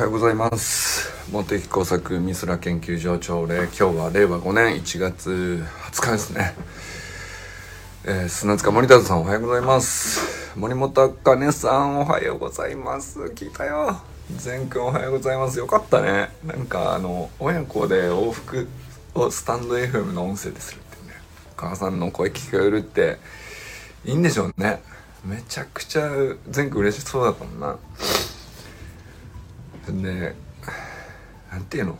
はようございます。茂木工作美空研究所朝礼今日は令和5年1月20日ですね。えー、砂塚森田さんおはようございます。森本茜さんおはようございます。聞いたよ。善くんおはようございます。よかったね。なんかあの親子で往復をスタンド FM の音声でするってね。お母さんの声聞こえるっていいんでしょうね。めちゃくちゃ善くん嬉しそうだったもんな。でなんていうの？お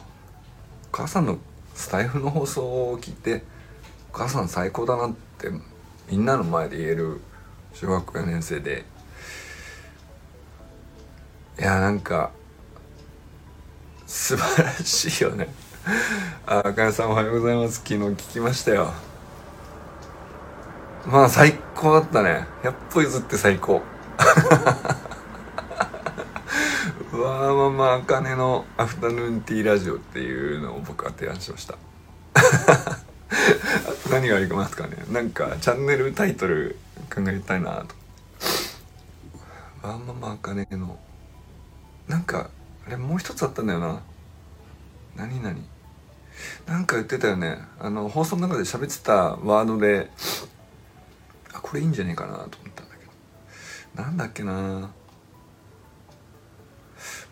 母さんのスタイフの放送を聞いてお母さん最高だなってみんなの前で言える小学4年生で。いやなんか素晴らしいよね。ああかやさんおはようございます。昨日聞きましたよ。まあ最高だったね。100歩譲って最高。わーままあかねのアフタヌーンティーラジオっていうのを僕は提案しました。何がありますかねなんかチャンネルタイトル考えたいなと。わーままあかねのなんかあれもう一つあったんだよな。何何なんか言ってたよね。あの放送の中で喋ってたワードであこれいいんじゃねえかなと思ったんだけど。なんだっけな。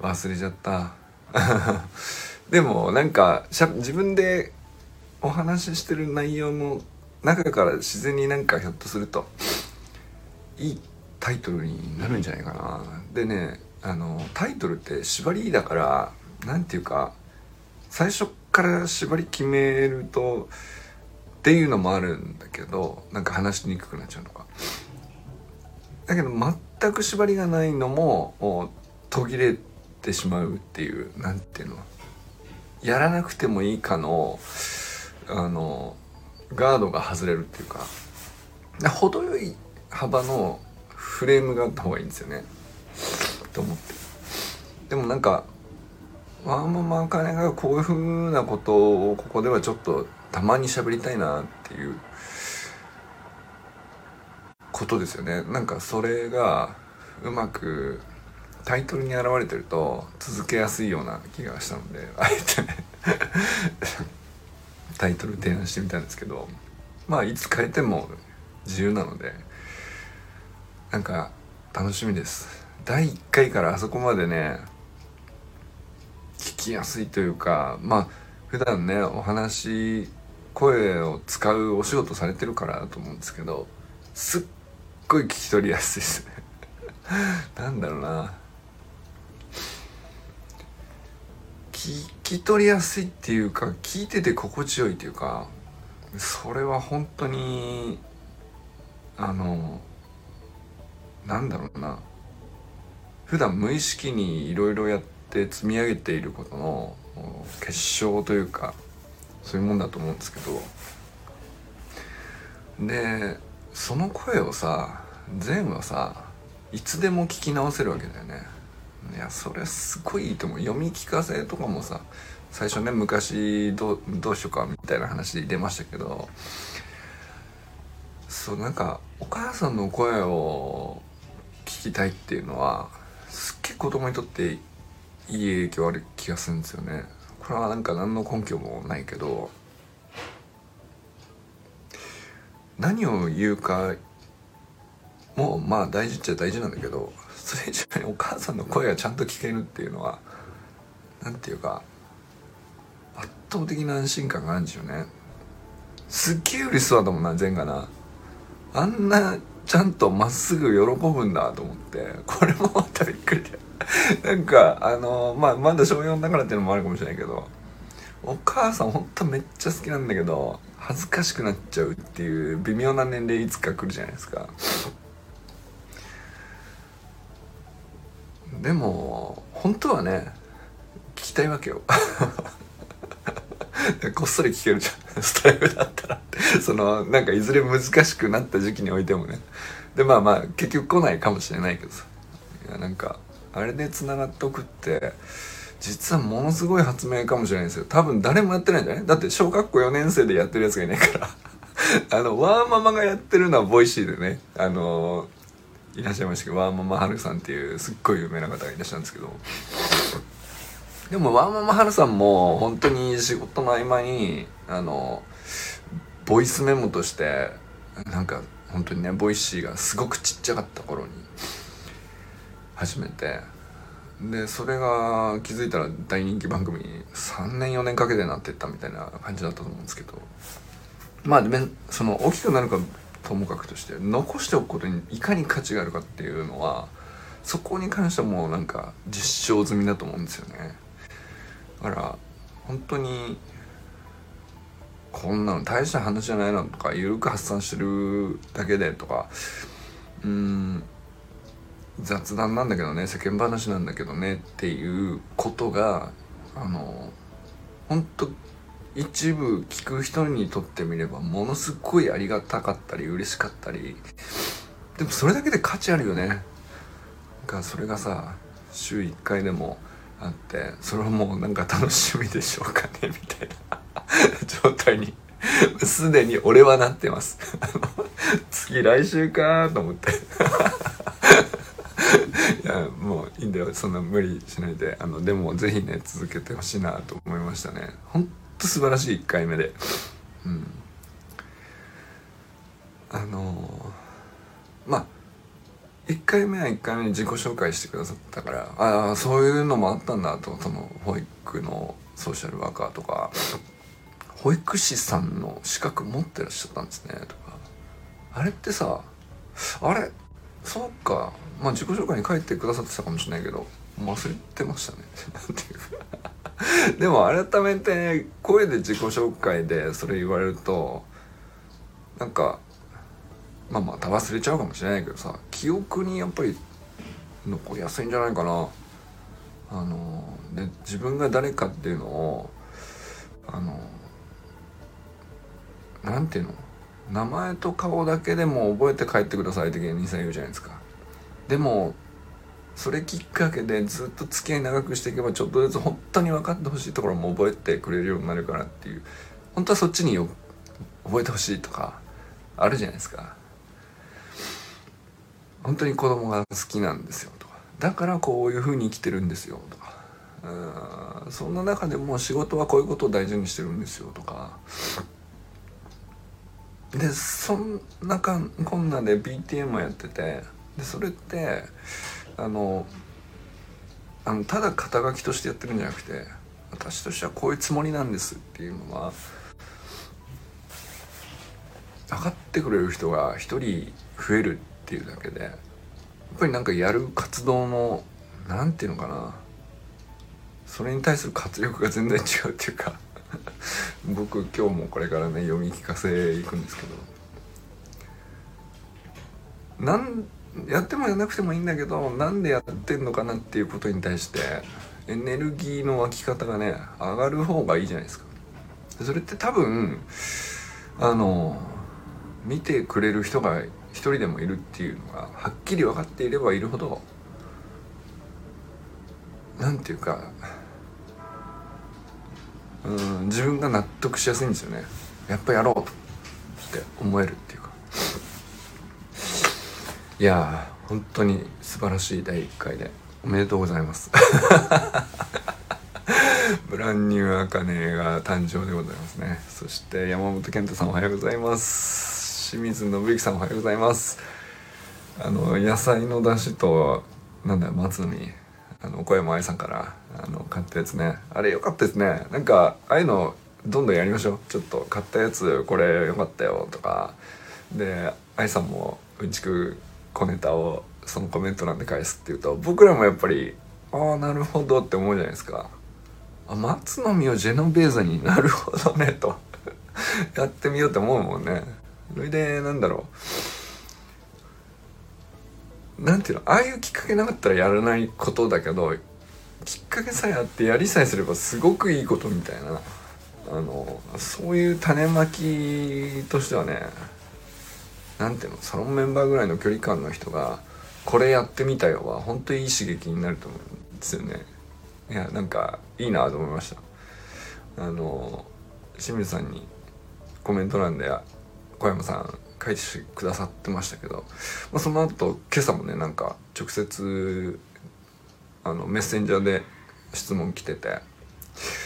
忘れちゃった。でもなんか自分でお話ししてる内容の中から自然になんかひょっとするといいタイトルになるんじゃないかな。でねあのタイトルって縛りだから何て言うか最初から縛り決めるとっていうのもあるんだけどなんか話しにくくなっちゃうのか。だけど全く縛りがないのも途切れてしまうっていう何ていうの。やらなくてもいいかのあのガードが外れるっていうか。程よい幅のフレームがあった方がいいんですよね。と思って。でもなんかワーママあかねがこういうふうなことをここではちょっとたまに喋りたいなっていうことですよね。なんかそれがうまくタイトルに現れてると続けやすいような気がしたので あえてねタイトル提案してみたんですけどまあいつ変えても自由なのでなんか楽しみです。第1回からあそこまでね聞きやすいというかまあ普段ねお話声を使うお仕事されてるからだと思うんですけどすっごい聞き取りやすいですね。なんだろうな。聞き取りやすいっていうか聞いてて心地よいっていうかそれは本当にあのなんだろうな。普段無意識にいろいろやって積み上げていることの結晶というかそういうもんだと思うんですけど。でその声をさ全はさいつでも聞き直せるわけだよね。いやそれすごいいいと思う。読み聞かせとかもさ最初ね昔どうどうしようかみたいな話で出ましたけどそうなんかお母さんの声を聞きたいっていうのはすっげえ子供にとっていい影響ある気がするんですよね。これはなんか何の根拠もないけど何を言うかもまあ大事っちゃ大事なんだけどそれ以上にお母さんの声がちゃんと聞けるっていうのは何て言うか圧倒的な安心感があるんですよね。すっげえ嬉しそうだと思うな善がな。あんなちゃんとまっすぐ喜ぶんだと思ってこれもまたびっくりで。なんかあのまあまだ小4だからっていうのもあるかもしれないけどお母さんほんとめっちゃ好きなんだけど恥ずかしくなっちゃうっていう微妙な年齢いつか来るじゃないですか。でも本当はね聞きたいわけよ。こっそり聞けるじゃん。スタイルだったら。そのなんかいずれ難しくなった時期においてもね。でまあまあ結局来ないかもしれないけどさ。いやなんかあれでつながっておくって実はものすごい発明かもしれないですよ。多分誰もやってないんじゃない？だって小学校4年生でやってるやつがいないから。あのワーママがやってるのはボイシーでね。あのいらっしゃいましたけどワーママハルさんっていうすっごい有名な方がいらっしゃるんですけど。でもワーママハルさんも本当に仕事の合間にあのボイスメモとしてなんか本当にねボイシーがすごくちっちゃかった頃に始めて。でそれが気づいたら大人気番組に3年4年かけてなってったみたいな感じだったと思うんですけど。まあでその大きくなるかともかくとして残しておくことにいかに価値があるかっていうのはそこに関してはもうなんか実証済みだと思うんですよね。だから本当にこんなの大した話じゃないのとか緩く発散してるだけでとかうん雑談なんだけどね世間話なんだけどねっていうことがあの本当一部聞く人にとってみればものすごいありがたかったり嬉しかったりでもそれだけで価値あるよね。がそれがさ週1回でもあってそれはもうなんか楽しみでしょうかね みたいな。状態にすでに俺はなってます。次来週かと思って。いやもういいんだよ。そんな無理しないで。あのでもぜひね続けてほしいなと思いましたね。と素晴らしい1回目で。うん。あのー、まあ1回目は1回目に自己紹介してくださったからああそういうのもあったんだとその保育のソーシャルワーカーとか保育士さんの資格持ってらっしゃったんですねとか。あれってさあれそうか。まあ自己紹介に書いてくださってたかもしれないけど忘れてましたね。なんていうか。でも改めて声で自己紹介でそれ言われるとなんかまあまた忘れちゃうかもしれないけどさ記憶にやっぱり残りやすいんじゃないかな。あので自分が誰かっていうのをあのなんていうの？名前と顔だけでも覚えて帰ってくださいって芸人さん言うじゃないですか。でもそれきっかけでずっと付き合い長くしていけばちょっとずつ本当に分かってほしいところも覚えてくれるようになるからっていう本当はそっちによ覚えてほしいとかあるじゃないですか。本当に子供が好きなんですよとか。だからこういう風に生きてるんですよとか。そんな中でも仕事はこういうことを大事にしてるんですよとか。でそんなかんこんなで BTM をやっててでそれってあのあのただ肩書きとしてやってるんじゃなくて私としてはこういうつもりなんですっていうのは分かってくれる人が一人増えるっていうだけでやっぱりなんかやる活動の何て言うのかなそれに対する活力が全然違うっていうか 僕今日もこれからね読み聞かせ行くんですけどなんやってもやらなくてもいいんだけどなんでやってんのかなっていうことに対してエネルギーの湧き方がね上がる方がいいじゃないですか。それって多分あの見てくれる人が一人でもいるっていうのがはっきり分かっていればいるほどなんていうかうん自分が納得しやすいんですよね。やっぱやろうって思えるっていうか。いやー本当に素晴らしい第1回でおめでとうございます。ブランニューアカネが誕生でございますね。そして山本健太さんおはようございます。清水信之さんおはようございます。あの野菜の出汁となんだよ松の実あの小山愛さんからあの買ったやつね。あれ良かったですね。なんかああいうのどんどんやりましょう。ちょっと買ったやつこれ良かったよとか。で愛さんもうんちく小ネタをそのコメント欄で返すっていうと僕らもやっぱりああなるほどって思うじゃないですか。あ松の実をジェノベーゼになるほどねと。やってみようって思うもんね。それでなんだろう。なんていうのああいうきっかけなかったらやらないことだけどきっかけさえあってやりさえすればすごくいいことみたいな。あのそういう種まきとしてはねなんていうのサロンメンバーぐらいの距離感の人がこれやってみたよは本当にいい刺激になると思うんですよね。いやなんかいいなと思いました。あの清水さんにコメント欄で小山さん書いてくださってましたけど、まあ、その後今朝もねなんか直接あのメッセンジャーで質問来てて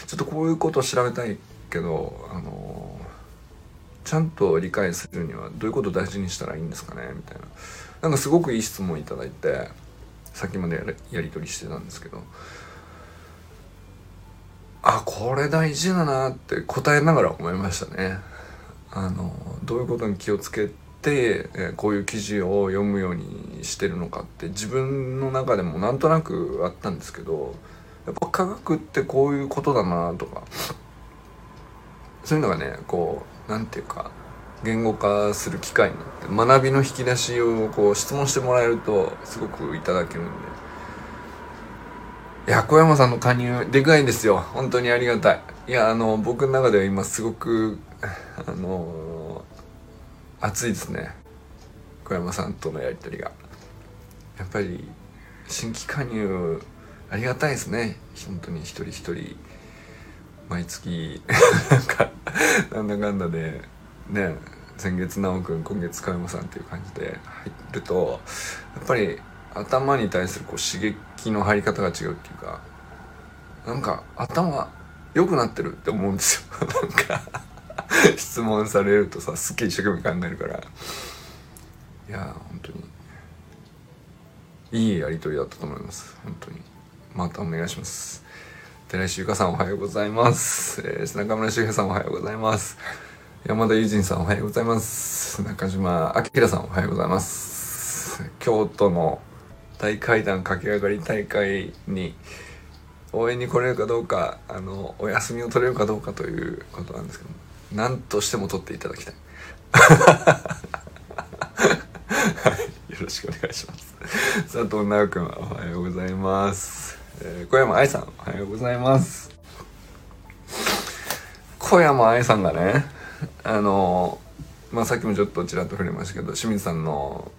ちょっとこういうこと調べたいけどあのちゃんと理解するにはどういうことを大事にしたらいいんですかねみたいななんかすごくいい質問いただいてさっきまでやり取りしてたんですけどあこれ大事だなって答えながら思いましたね。あのどういうことに気をつけて、えこういう記事を読むようにしてるのかって自分の中でもなんとなくあったんですけどやっぱ科学ってこういうことだなとかそういうのがねこう何て言うか言語化する機会になって学びの引き出しをこう質問してもらえるとすごくいただけるんで。いや小山さんの加入でかいんですよ。本当にありがたい。いやあの僕の中では今すごくあの熱いですね。小山さんとのやり取りが。やっぱり新規加入ありがたいですね。本当に一人一人。毎月なんかなんだかんだでね先月直くん今月小山さんっていう感じで入るとやっぱり頭に対するこう刺激の入り方が違うっていうかなんか頭良くなってるって思うんですよ。なんか質問されるとさすっげえ一生懸命考えるから。いや本当に。いいやり取りだったと思います。本当に。またお願いします。寺石ゆかさんおはようございます、えー、中村修平さんおはようございます。山田友人さんおはようございます。中島明さんおはようございます。京都の大階段駆け上がり大会に応援に来れるかどうかあのお休みを取れるかどうかということなんですけど何としても取っていただきたい。はいよろしくお願いします。佐藤直君おはようございます、えー、小山愛さんおはようございます。小山愛さんがねあのまあさっきもちょっとちらっと触れましたけど清水さんの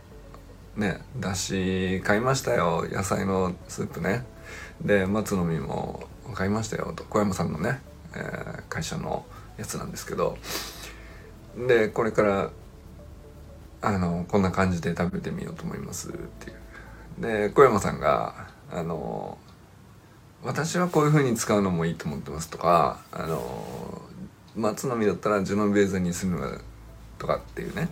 ねだし買いましたよ。野菜のスープね。で松の実も買いましたよ。と小山さんのね、えー、会社のやつなんですけど。でこれからあのこんな感じで食べてみようと思いますっていう。で小山さんがあの私はこういう風に使うのもいいと思ってますとかあの松の実だったらジュノベーゼにするのがとかっていうね。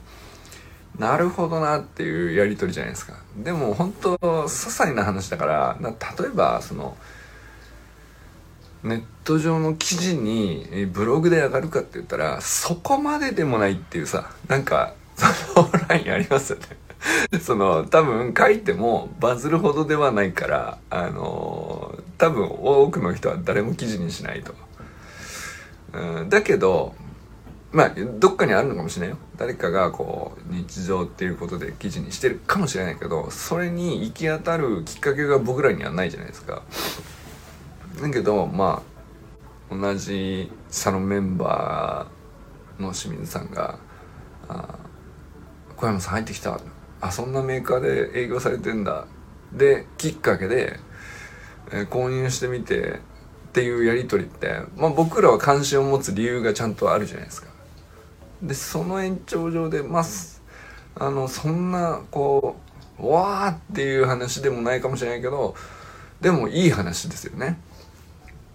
なるほどなっていうやり取りじゃないですか。でも本当些細な話だから例えばそのネット上の記事にブログで上がるかって言ったらそこまででもないっていうさなんかそのラインありますよね。その多分書いてもバズるほどではないからあの多分多くの人は誰も記事にしないと。うん、だけどまあどっかにあるのかもしれないよ。誰かがこう日常っていうことで記事にしてるかもしれないけどそれに行き当たるきっかけが僕らにはないじゃないですか。だけどまあ同じサロンメンバーの清水さんが「あ小山さん入ってきた」あそんなメーカーで営業されてんだ。できっかけで、えー、購入してみてっていうやり取りって、まあ、僕らは関心を持つ理由がちゃんとあるじゃないですか。でその延長上でまああのそんなこうわーっていう話でもないかもしれないけどでもいい話ですよね。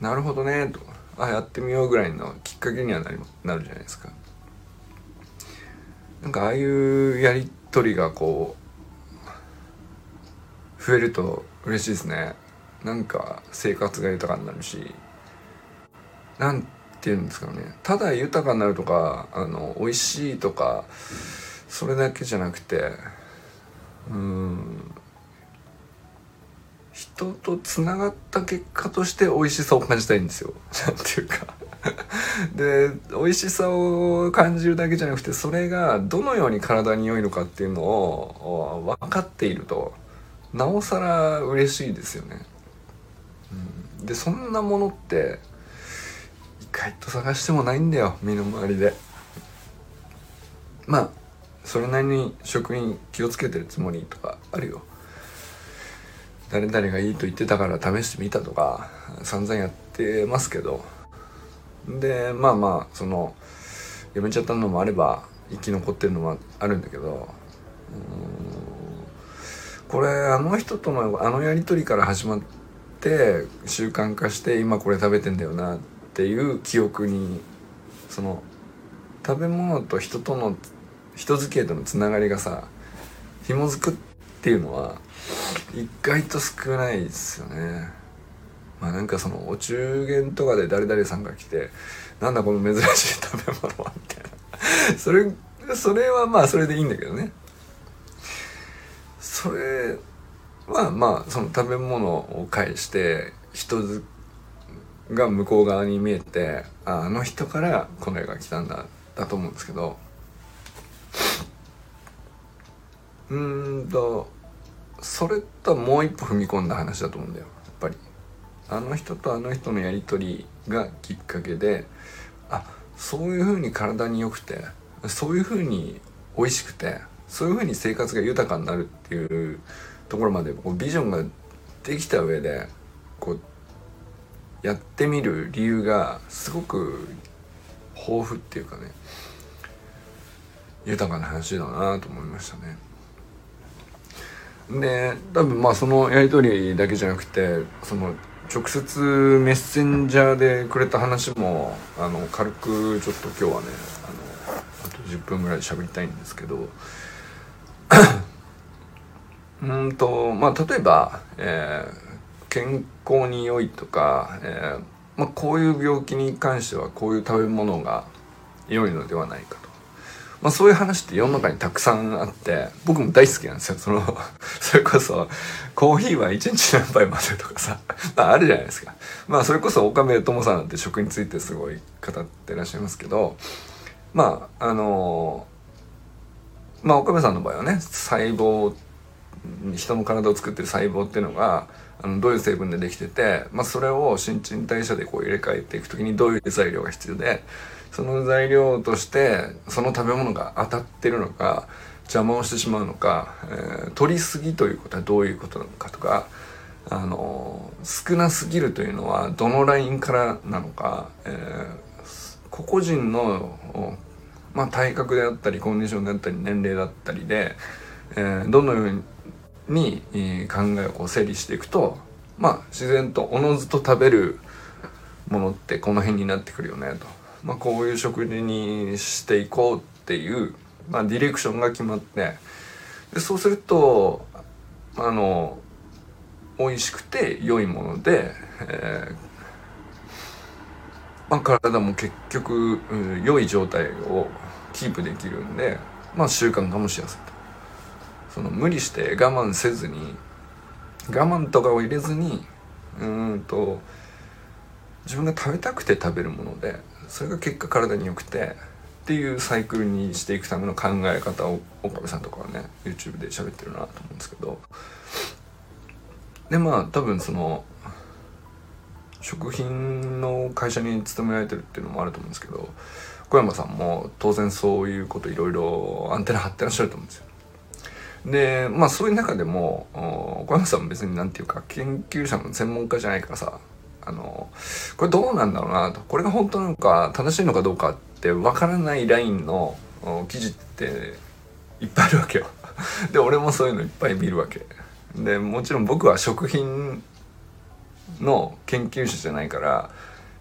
なるほどねと。あやってみようぐらいのきっかけにはなりなるじゃないですか。なんかああいうやり取りがこう増えると嬉しいですねなんか生活が豊かになるしなんていうんですかねただ豊かになるとかあの美味しいとかそれだけじゃなくてうん人とつながった結果として美味しさを感じたいんですよ。なんていうかで美味しさを感じるだけじゃなくてそれがどのように体に良いのかっていうのを分かっているとなおさら嬉しいですよね。でそんなものって意外と探してもないんだよ身の回りで。まあそれなりに食品気をつけてるつもりとかあるよ。誰々がいいと言ってたから試してみたとか散々やってますけど。でまあまあそのやめちゃったのもあれば生き残ってるのもあるんだけど。これあの人とのあのやり取りから始まって習慣化して今これ食べてんだよなっていう記憶にその食べ物と人との人付き合いとのつながりがさ紐づくっていうのは意外と少ないですよね。まあなんかそのお中元とかで誰々さんが来てなんだこの珍しい食べ物はみたいなそれそれはまあそれでいいんだけどねそれはまあその食べ物を介して人が向こう側に見えてあの人からこの絵が来たんだだと思うんですけど。うんとそれともう一歩踏み込んだ話だと思うんだよやっぱり。あの人とあの人のやり取りがきっかけであそういうふうに体に良くてそういうふうに美味しくてそういうふうに生活が豊かになるっていうところまでこうビジョンができた上でこうやってみる理由がすごく豊富っていうかね豊かな話だなと思いましたね。で多分まあそのやり取りだけじゃなくてその直接メッセンジャーでくれた話もあの軽くちょっと今日はねあのあと10分ぐらい喋りたいんですけどうんとまあ例えば、えー、健康に良いとか、えーまあ、こういう病気に関してはこういう食べ物が良いのではないかと。まあそういう話って世の中にたくさんあって、僕も大好きなんですよ。その、それこそ、コーヒーは一日何杯までとかさ、まああるじゃないですか。まあそれこそ岡部友さんって食についてすごい語ってらっしゃいますけど、まああのまあ岡部さんの場合はね、細胞って、人の体を作ってる細胞っていうのが、あのどういう成分でできてて、まあ、それを新陳代謝でこう入れ替えていく時にどういう材料が必要でその材料としてその食べ物が当たってるのか邪魔をしてしまうのか、えー、取りすぎということはどういうことなのかとか、あのー、少なすぎるというのはどのラインからなのか、えー、個々人の、まあ、体格であったりコンディションであったり年齢だったりで、えー、どのように、え考えをこう整理していくとまあ自然とおのずと食べるものってこの辺になってくるよねと。まあ、こういう食事にしていこうっていう、まあ、ディレクションが決まってでそうするとあの美味しくて良いもので、えーまあ、体も結局、うん、良い状態をキープできるんで、まあ、習慣化もしやすいと。その無理して我慢せずに我慢とかを入れずにうんと自分が食べたくて食べるものでそれが結果体に良くてっていうサイクルにしていくための考え方を岡部さんとかはね YouTube で喋ってるなと思うんですけどでまあ多分その食品の会社に勤められてるっていうのもあると思うんですけど小山さんも当然そういうこといろいろアンテナ張ってらっしゃると思うんですよ。でまあそういう中でも小山さんも別に何て言うか研究者の専門家じゃないからさあのこれどうなんだろうなと。これが本当なのか正しいのかどうかってわからないラインの記事っていっぱいあるわけよ。で俺もそういうのいっぱい見るわけ。でもちろん僕は食品の研究者じゃないから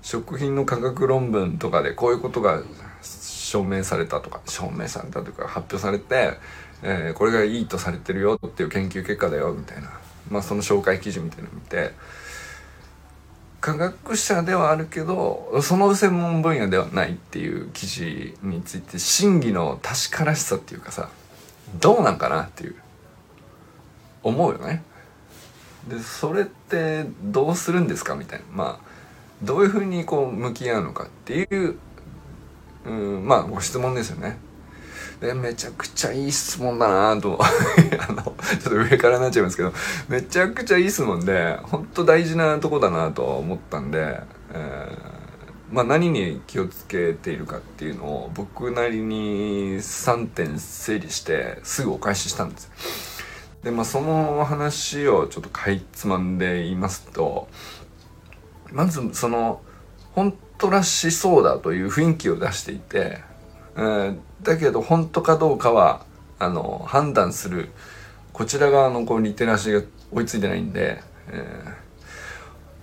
食品の科学論文とかでこういうことが証明されたとか証明されたというか発表されて、えー、これがいいとされてるよっていう研究結果だよみたいなまあその紹介記事みたいなの見て科学者ではあるけどその専門分野ではないっていう記事について真偽の確からしさっていうかさどうなんかなっていう思うよね。でそれってどうするんですかみたいなまあどういうふうにこう向き合うのかっていう、うん、まあご質問ですよね。でめちゃくちゃいい質問だなと あのちょっと上からなっちゃいますけどめちゃくちゃいい質問で本当大事なとこだなと思ったんで、えー、まあ何に気をつけているかっていうのを僕なりに3点整理してすぐお返ししたんです。でまあその話をちょっとかいつまんで言いますとまずその本当らしそうだという雰囲気を出していてえー、だけど本当かどうかはあの判断するこちら側のこうリテラシーが追いついてないんで、えー、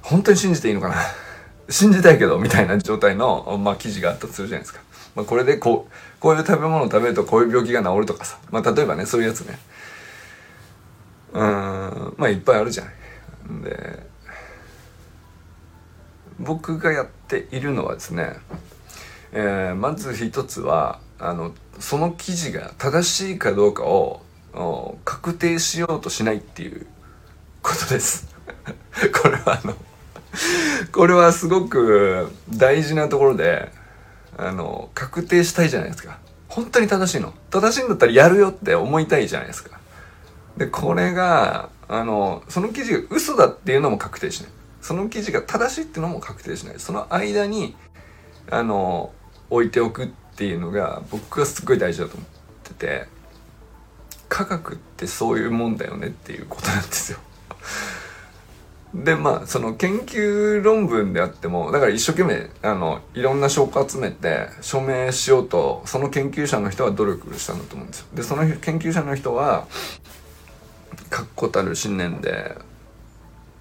本当に信じていいのかな？信じたいけどみたいな状態の、まあ、記事があったとするじゃないですか。まあ、これでこうこういう食べ物を食べるとこういう病気が治るとかさ、まあ、例えばねそういうやつね。うん。まあいっぱいあるじゃない。で僕がやっているのはですね、えー、まず一つはあのその記事が正しいかどうかを確定しようとしないっていうことです。これはあのこれはすごく大事なところであの確定したいじゃないですか。本当に正しいの。正しいんだったらやるよって思いたいじゃないですか。でこれがあのその記事が嘘だっていうのも確定しないその記事が正しいっていうのも確定しないその間にあの置いておくっていうのが僕はすっごい大事だと思ってて科学ってそういうもんだよねっていうことなんですよ。でまあその研究論文であってもだから一生懸命あのいろんな証拠集めて署名しようとその研究者の人は努力したんだと思うんですよ。でその研究者の人は確固たる信念で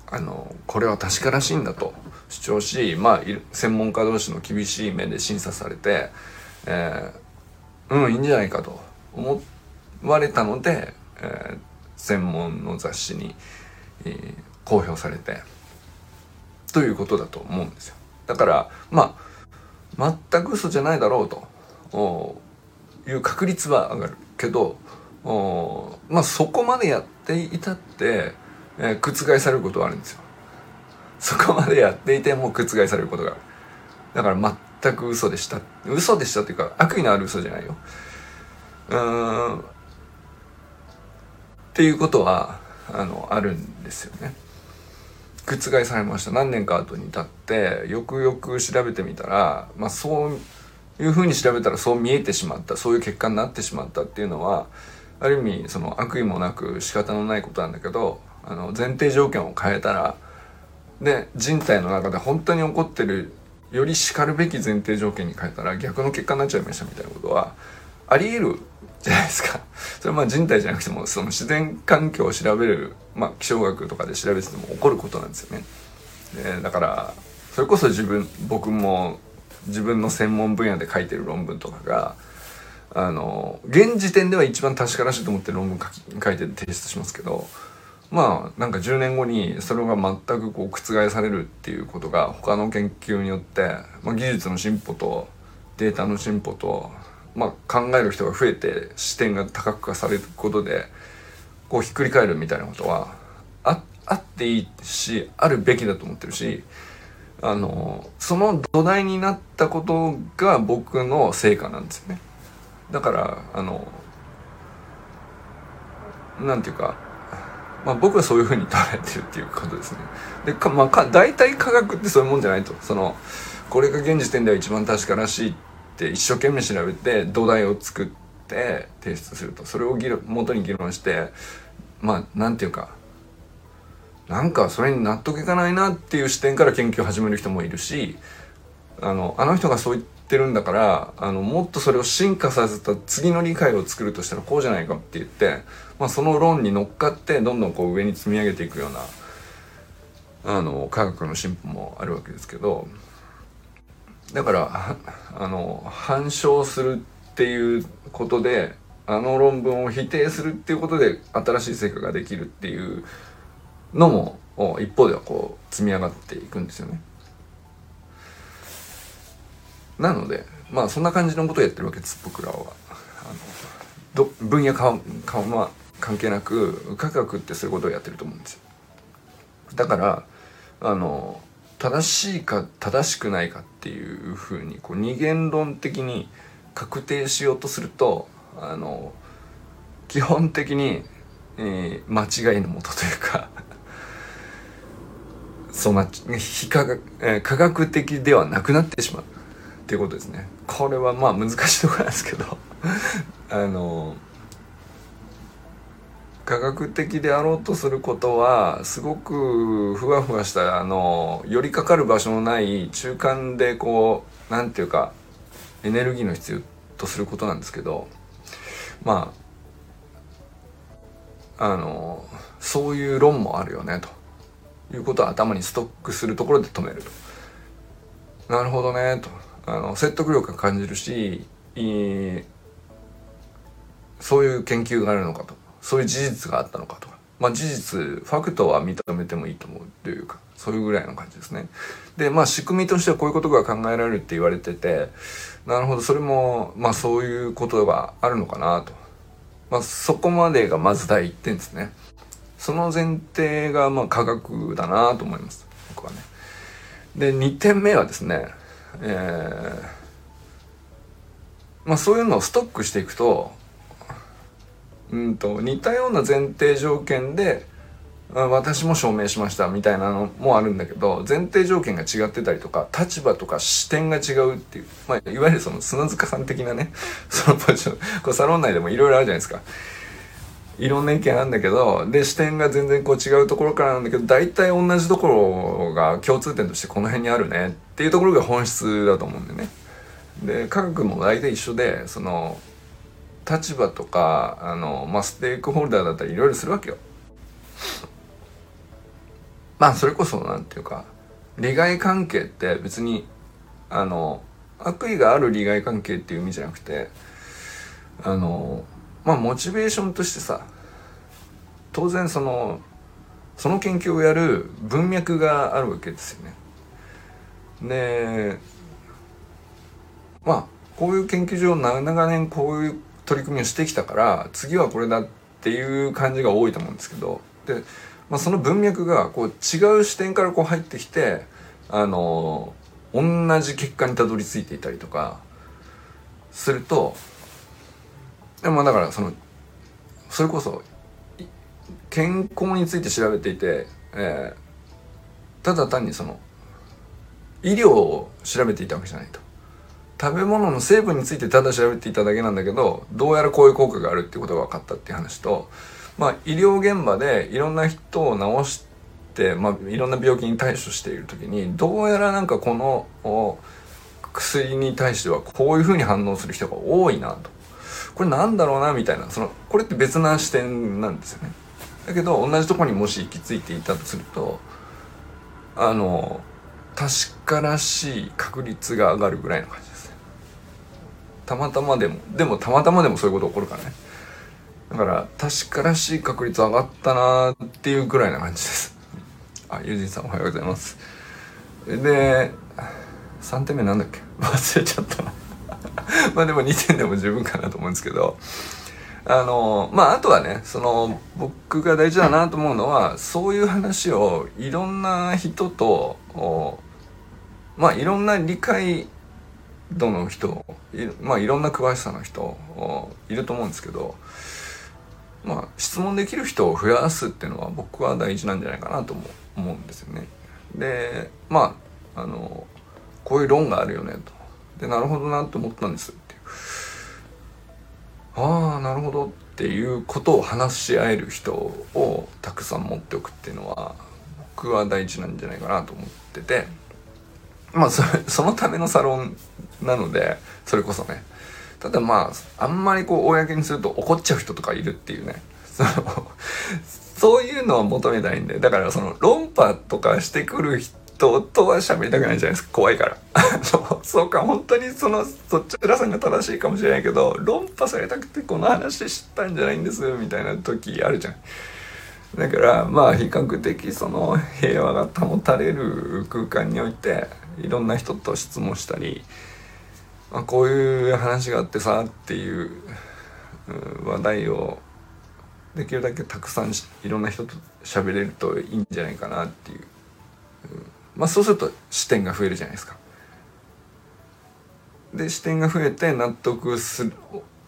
あのこれは確からしいんだと。主張しまあ専門家同士の厳しい目で審査されて、えー、うんいいんじゃないかと思われたので、えー、専門の雑誌に、えー公表されてということだと思うんですよ。だからまあ全く嘘じゃないだろうという確率は上がる。けどおまあそこまでやっていたって、えー、覆されることはあるんですよ。そこまでやっていても覆されることが。あるだから全く嘘でした。嘘でしたっていうか悪意のある嘘じゃないよ。うん。っていうことはあのあるんですよね。覆されました。何年か後に経ってよくよく調べてみたら、まあ、そういうふうに調べたらそう見えてしまった。そういう結果になってしまったっていうのはある意味その悪意もなく仕方のないことなんだけどあの前提条件を変えたらで人体の中で本当に起こってるよりしかるべき前提条件に変えたら逆の結果になっちゃいましたみたいなことはあり得るじゃないですか。それはまあ人体じゃなくてもその自然環境を調べる、まあ、気象学とかで調べてても起こることなんですよね。でだからそれこそ自分僕も自分の専門分野で書いてる論文とかがあの現時点では一番確からしいと思って論文書き書いて提出しますけどまあなんか10年後にそれが全くこう覆されるっていうことが他の研究によって、まあ、技術の進歩とデータの進歩とまあ、考える人が増えて視点が多角化されることでこうひっくり返るみたいなことはああっていいしあるべきだと思ってるしあのその土台になったことが僕の成果なんですよね。だからあのなんていうか、まあ、僕はそういうふうに捉えてるっていうことですね。でかまあか大体科学ってそういうもんじゃないとそのこれが現時点では一番確からしいって一生懸命調べて土台を作って提出するとそれを議論元に議論してまあなんていうかなんかそれに納得いかないなっていう視点から研究を始める人もいるしあのあの人がそう言ったてるんだからあのもっとそれを進化させた次の理解を作るとしたらこうじゃないかって言って、まあ、その論に乗っかってどんどんこう上に積み上げていくようなあの科学の進歩もあるわけですけどだからあの反証するっていうことであの論文を否定するっていうことで新しい成果ができるっていうのも一方ではこう積み上がっていくんですよね。なのでまあそんな感じのことをやってるわけです僕らは。あのど分野かか、まあ、関係なく科学ってそういうことをやってると思うんですよ。だからあの正しいか正しくないかっていうふうにこう二元論的に確定しようとするとあの基本的に、えー、間違いのもとというかそうな非科学、えー、科学的ではなくなってしまうっていうことですね。これはまあ難しいところなんですけど あの科学的であろうとすることはすごくふわふわしたあの寄りかかる場所のない中間でこう何て言うかエネルギーの必要とすることなんですけどまああのそういう論もあるよねということを頭にストックするところで止めると。なるほどねとあの説得力が感じるしいいそういう研究があるのかとそういう事実があったのかとかまあ事実ファクトは認めてもいいと思うというかそういうぐらいの感じですね。でまあ仕組みとしてはこういうことが考えられるって言われててなるほどそれもまあそういうことがあるのかなと。まあそこまでがまず第一点ですね。その前提がまあ科学だなと思います僕はね。で2点目はですねえー、まあそういうのをストックしていくとうんと似たような前提条件で私も証明しましたみたいなのもあるんだけど前提条件が違ってたりとか立場とか視点が違うっていう、まあ、いわゆるその砂塚さん的なねそのポジションこうサロン内でもいろいろあるじゃないですか。いろんな意見あるんだけどで視点が全然こう違うところからなんだけど大体同じところが共通点としてこの辺にあるねっていうところが本質だと思うんでねで科学も大体一緒でその立場とかあの、まあ、ステークホルダーだったりいろいろするわけよ。まあそれこそ何て言うか利害関係って別にあの悪意がある利害関係っていう意味じゃなくてあのまあモチベーションとしてさ当然そのその研究をやる文脈があるわけですよね。でまあこういう研究所長年こういう取り組みをしてきたから次はこれだっていう感じが多いと思うんですけどで、まあ、その文脈がこう違う視点からこう入ってきてあの同じ結果にたどり着いていたりとかするとでもだからそのそれこそ健康について調べていて、えー、ただ単にその医療を調べていたわけじゃないと。食べ物の成分についてただ調べていただけなんだけどどうやらこういう効果があるっていうことが分かったっていう話と、まあ、医療現場でいろんな人を治して、まあ、いろんな病気に対処している時にどうやらなんかこの薬に対してはこういうふうに反応する人が多いなとこれなんだろうなみたいな。そのこれって別な視点なんですよね。だけど同じとこにもし行き着いていたとするとあの確からしい確率が上がるぐらいの感じですね。たまたまでもでもたまたまでもそういうこと起こるからね。だから確からしい確率上がったなっていうくらいな感じです。あユージンさんおはようございます。で3点目なんだっけ？忘れちゃったな。まあでも2点でも十分かなと思うんですけどあのまああとはねその僕が大事だなと思うのはそういう話をいろんな人とまあいろんな理解度の人まあいろんな詳しさの人いると思うんですけどまあ質問できる人を増やすっていうのは僕は大事なんじゃないかなと思うんですよね。でまああのこういう論があるよねと。でなるほどなと思ったんです。って。ああなるほどっていうことを話し合える人をたくさん持っておくっていうのは僕は大事なんじゃないかなと思ってて。まあそそのためのサロンなのでそれこそね。ただまああんまりこう公にすると怒っちゃう人とかいるっていうね。その そういうのを求めたいんで。だからその論破とかしてくる人とは喋りたくないじゃないですか。怖いから。そうか本当にそのそっちらさんが正しいかもしれないけど論破されたくてこの話知ったんじゃないんですみたいな時あるじゃん。だからまあ比較的その平和が保たれる空間においていろんな人と質問したりまあ、こういう話があってさっていう話題をできるだけたくさんいろんな人と喋れるといいんじゃないかなっていう、まあそうすると視点が増えるじゃないですか。で視点が増えて納得する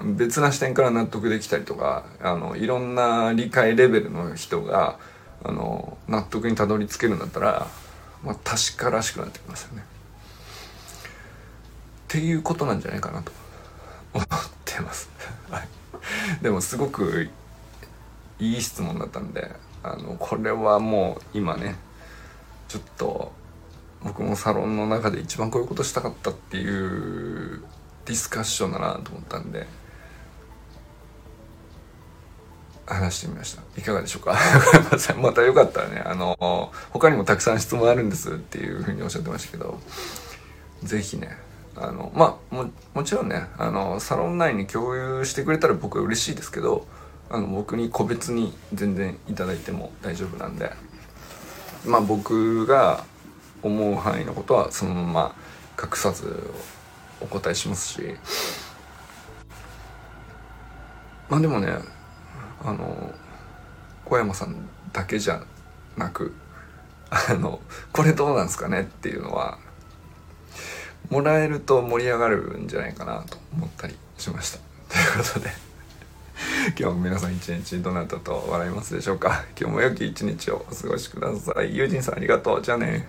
別な視点から納得できたりとかあのいろんな理解レベルの人があの納得にたどり着けるんだったら、まあ、確からしくなってきますよね。っていうことなんじゃないかなと思ってますでもすごくいい質問だったんであのこれはもう今ねちょっと僕もサロンの中で一番こういうことしたかったっていうディスカッションだなと思ったんで話してみました。いかがでしょうか？またよかったらねあの他にもたくさん質問あるんですっていうふうにおっしゃってましたけど是非ねあのまあももちろんねあのサロン内に共有してくれたら僕は嬉しいですけどあの僕に個別に全然いただいても大丈夫なんでまあ僕が思う範囲のことはそのまま隠さずお答えしますしまあでもねあの小山さんだけじゃなくあのこれどうなんですかねっていうのはもらえると盛り上がるんじゃないかなと思ったりしました。ということで 今日も皆さん一日どなたと笑いますでしょうか？今日も良き一日をお過ごしください。友人さんありがとう。じゃあね。